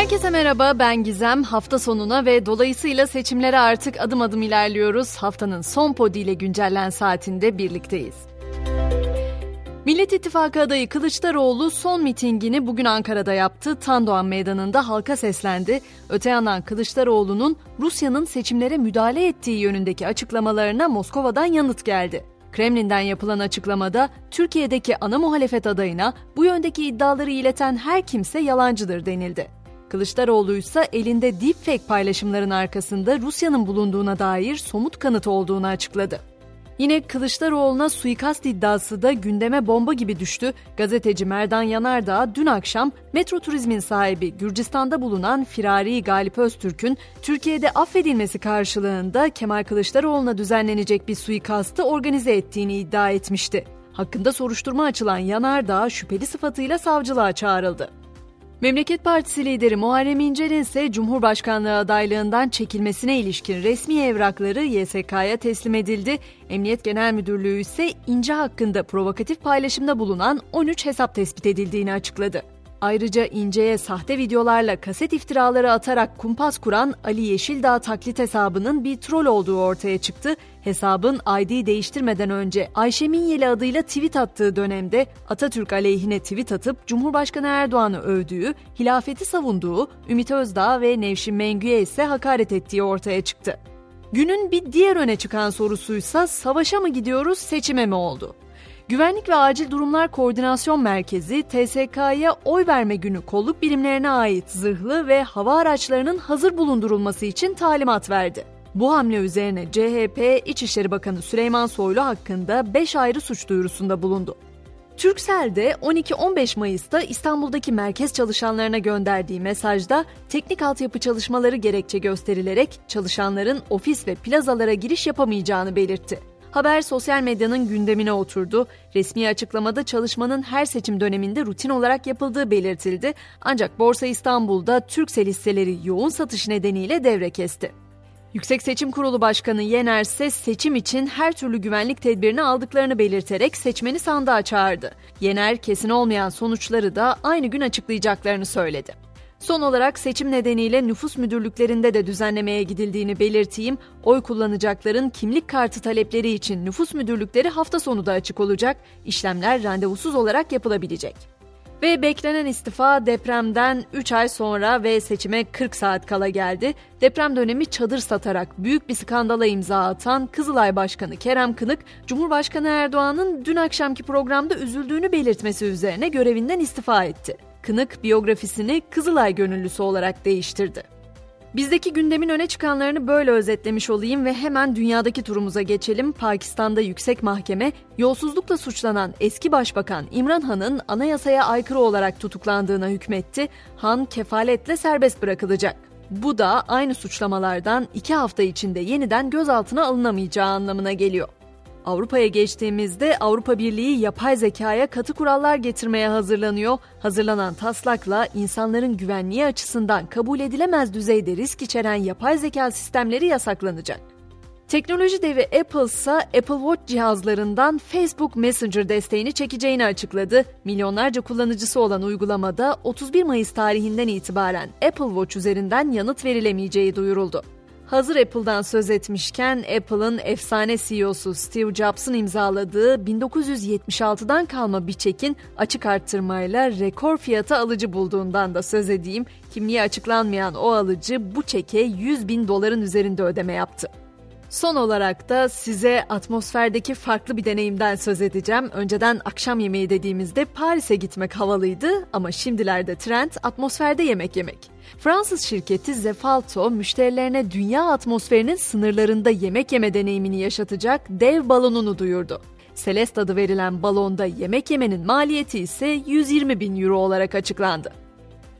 Herkese merhaba ben Gizem. Hafta sonuna ve dolayısıyla seçimlere artık adım adım ilerliyoruz. Haftanın son podi ile güncellen saatinde birlikteyiz. Millet İttifakı adayı Kılıçdaroğlu son mitingini bugün Ankara'da yaptı. Tandoğan Meydanı'nda halka seslendi. Öte yandan Kılıçdaroğlu'nun Rusya'nın seçimlere müdahale ettiği yönündeki açıklamalarına Moskova'dan yanıt geldi. Kremlin'den yapılan açıklamada Türkiye'deki ana muhalefet adayına bu yöndeki iddiaları ileten her kimse yalancıdır denildi. Kılıçdaroğlu ise elinde deepfake paylaşımların arkasında Rusya'nın bulunduğuna dair somut kanıt olduğunu açıkladı. Yine Kılıçdaroğlu'na suikast iddiası da gündeme bomba gibi düştü. Gazeteci Merdan Yanardağ dün akşam Metro Turizm'in sahibi Gürcistan'da bulunan Firari Galip Öztürk'ün Türkiye'de affedilmesi karşılığında Kemal Kılıçdaroğlu'na düzenlenecek bir suikastı organize ettiğini iddia etmişti. Hakkında soruşturma açılan Yanardağ şüpheli sıfatıyla savcılığa çağrıldı. Memleket Partisi lideri Muharrem İnce'nin ise Cumhurbaşkanlığı adaylığından çekilmesine ilişkin resmi evrakları YSK'ya teslim edildi. Emniyet Genel Müdürlüğü ise İnce hakkında provokatif paylaşımda bulunan 13 hesap tespit edildiğini açıkladı. Ayrıca İnce'ye sahte videolarla kaset iftiraları atarak kumpas kuran Ali Yeşildağ taklit hesabının bir troll olduğu ortaya çıktı. Hesabın ID değiştirmeden önce Ayşe Minyeli adıyla tweet attığı dönemde Atatürk aleyhine tweet atıp Cumhurbaşkanı Erdoğan'ı övdüğü, hilafeti savunduğu, Ümit Özdağ ve Nevşin Mengü'ye ise hakaret ettiği ortaya çıktı. Günün bir diğer öne çıkan sorusuysa savaşa mı gidiyoruz, seçime mi oldu? Güvenlik ve Acil Durumlar Koordinasyon Merkezi TSK'ya oy verme günü kolluk birimlerine ait zırhlı ve hava araçlarının hazır bulundurulması için talimat verdi. Bu hamle üzerine CHP İçişleri Bakanı Süleyman Soylu hakkında 5 ayrı suç duyurusunda bulundu. Türksel de 12-15 Mayıs'ta İstanbul'daki merkez çalışanlarına gönderdiği mesajda teknik altyapı çalışmaları gerekçe gösterilerek çalışanların ofis ve plazalara giriş yapamayacağını belirtti. Haber sosyal medyanın gündemine oturdu. Resmi açıklamada çalışmanın her seçim döneminde rutin olarak yapıldığı belirtildi. Ancak Borsa İstanbul'da Türksel hisseleri yoğun satış nedeniyle devre kesti. Yüksek Seçim Kurulu Başkanı Yener ise seçim için her türlü güvenlik tedbirini aldıklarını belirterek seçmeni sandığa çağırdı. Yener kesin olmayan sonuçları da aynı gün açıklayacaklarını söyledi. Son olarak seçim nedeniyle nüfus müdürlüklerinde de düzenlemeye gidildiğini belirteyim. Oy kullanacakların kimlik kartı talepleri için nüfus müdürlükleri hafta sonu da açık olacak. İşlemler randevusuz olarak yapılabilecek. Ve beklenen istifa depremden 3 ay sonra ve seçime 40 saat kala geldi. Deprem dönemi çadır satarak büyük bir skandala imza atan Kızılay Başkanı Kerem Kınık, Cumhurbaşkanı Erdoğan'ın dün akşamki programda üzüldüğünü belirtmesi üzerine görevinden istifa etti. Kınık biyografisini Kızılay gönüllüsü olarak değiştirdi. Bizdeki gündemin öne çıkanlarını böyle özetlemiş olayım ve hemen dünyadaki turumuza geçelim. Pakistan'da yüksek mahkeme yolsuzlukla suçlanan eski başbakan İmran Han'ın anayasaya aykırı olarak tutuklandığına hükmetti. Han kefaletle serbest bırakılacak. Bu da aynı suçlamalardan iki hafta içinde yeniden gözaltına alınamayacağı anlamına geliyor. Avrupa'ya geçtiğimizde Avrupa Birliği yapay zekaya katı kurallar getirmeye hazırlanıyor. Hazırlanan taslakla insanların güvenliği açısından kabul edilemez düzeyde risk içeren yapay zeka sistemleri yasaklanacak. Teknoloji devi Apple ise Apple Watch cihazlarından Facebook Messenger desteğini çekeceğini açıkladı. Milyonlarca kullanıcısı olan uygulamada 31 Mayıs tarihinden itibaren Apple Watch üzerinden yanıt verilemeyeceği duyuruldu. Hazır Apple'dan söz etmişken Apple'ın efsane CEO'su Steve Jobs'ın imzaladığı 1976'dan kalma bir çekin açık arttırmayla rekor fiyata alıcı bulduğundan da söz edeyim. Kimliği açıklanmayan o alıcı bu çeke 100 bin doların üzerinde ödeme yaptı. Son olarak da size atmosferdeki farklı bir deneyimden söz edeceğim. Önceden akşam yemeği dediğimizde Paris'e gitmek havalıydı ama şimdilerde trend atmosferde yemek yemek. Fransız şirketi Zefalto müşterilerine dünya atmosferinin sınırlarında yemek yeme deneyimini yaşatacak dev balonunu duyurdu. Celeste adı verilen balonda yemek yemenin maliyeti ise 120 bin euro olarak açıklandı.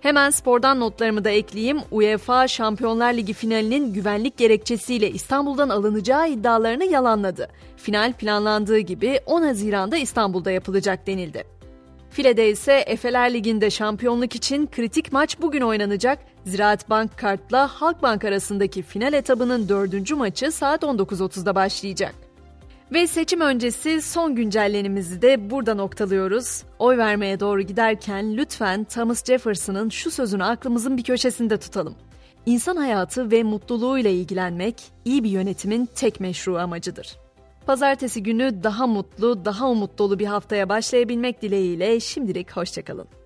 Hemen spordan notlarımı da ekleyeyim. UEFA Şampiyonlar Ligi finalinin güvenlik gerekçesiyle İstanbul'dan alınacağı iddialarını yalanladı. Final planlandığı gibi 10 Haziran'da İstanbul'da yapılacak denildi. File'de ise Efeler Ligi'nde şampiyonluk için kritik maç bugün oynanacak. Ziraat Bank Kart'la Halkbank arasındaki final etabının dördüncü maçı saat 19.30'da başlayacak. Ve seçim öncesi son güncellenimizi de burada noktalıyoruz. Oy vermeye doğru giderken lütfen Thomas Jefferson'ın şu sözünü aklımızın bir köşesinde tutalım. İnsan hayatı ve mutluluğuyla ilgilenmek iyi bir yönetimin tek meşru amacıdır. Pazartesi günü daha mutlu, daha umut dolu bir haftaya başlayabilmek dileğiyle şimdilik hoşçakalın.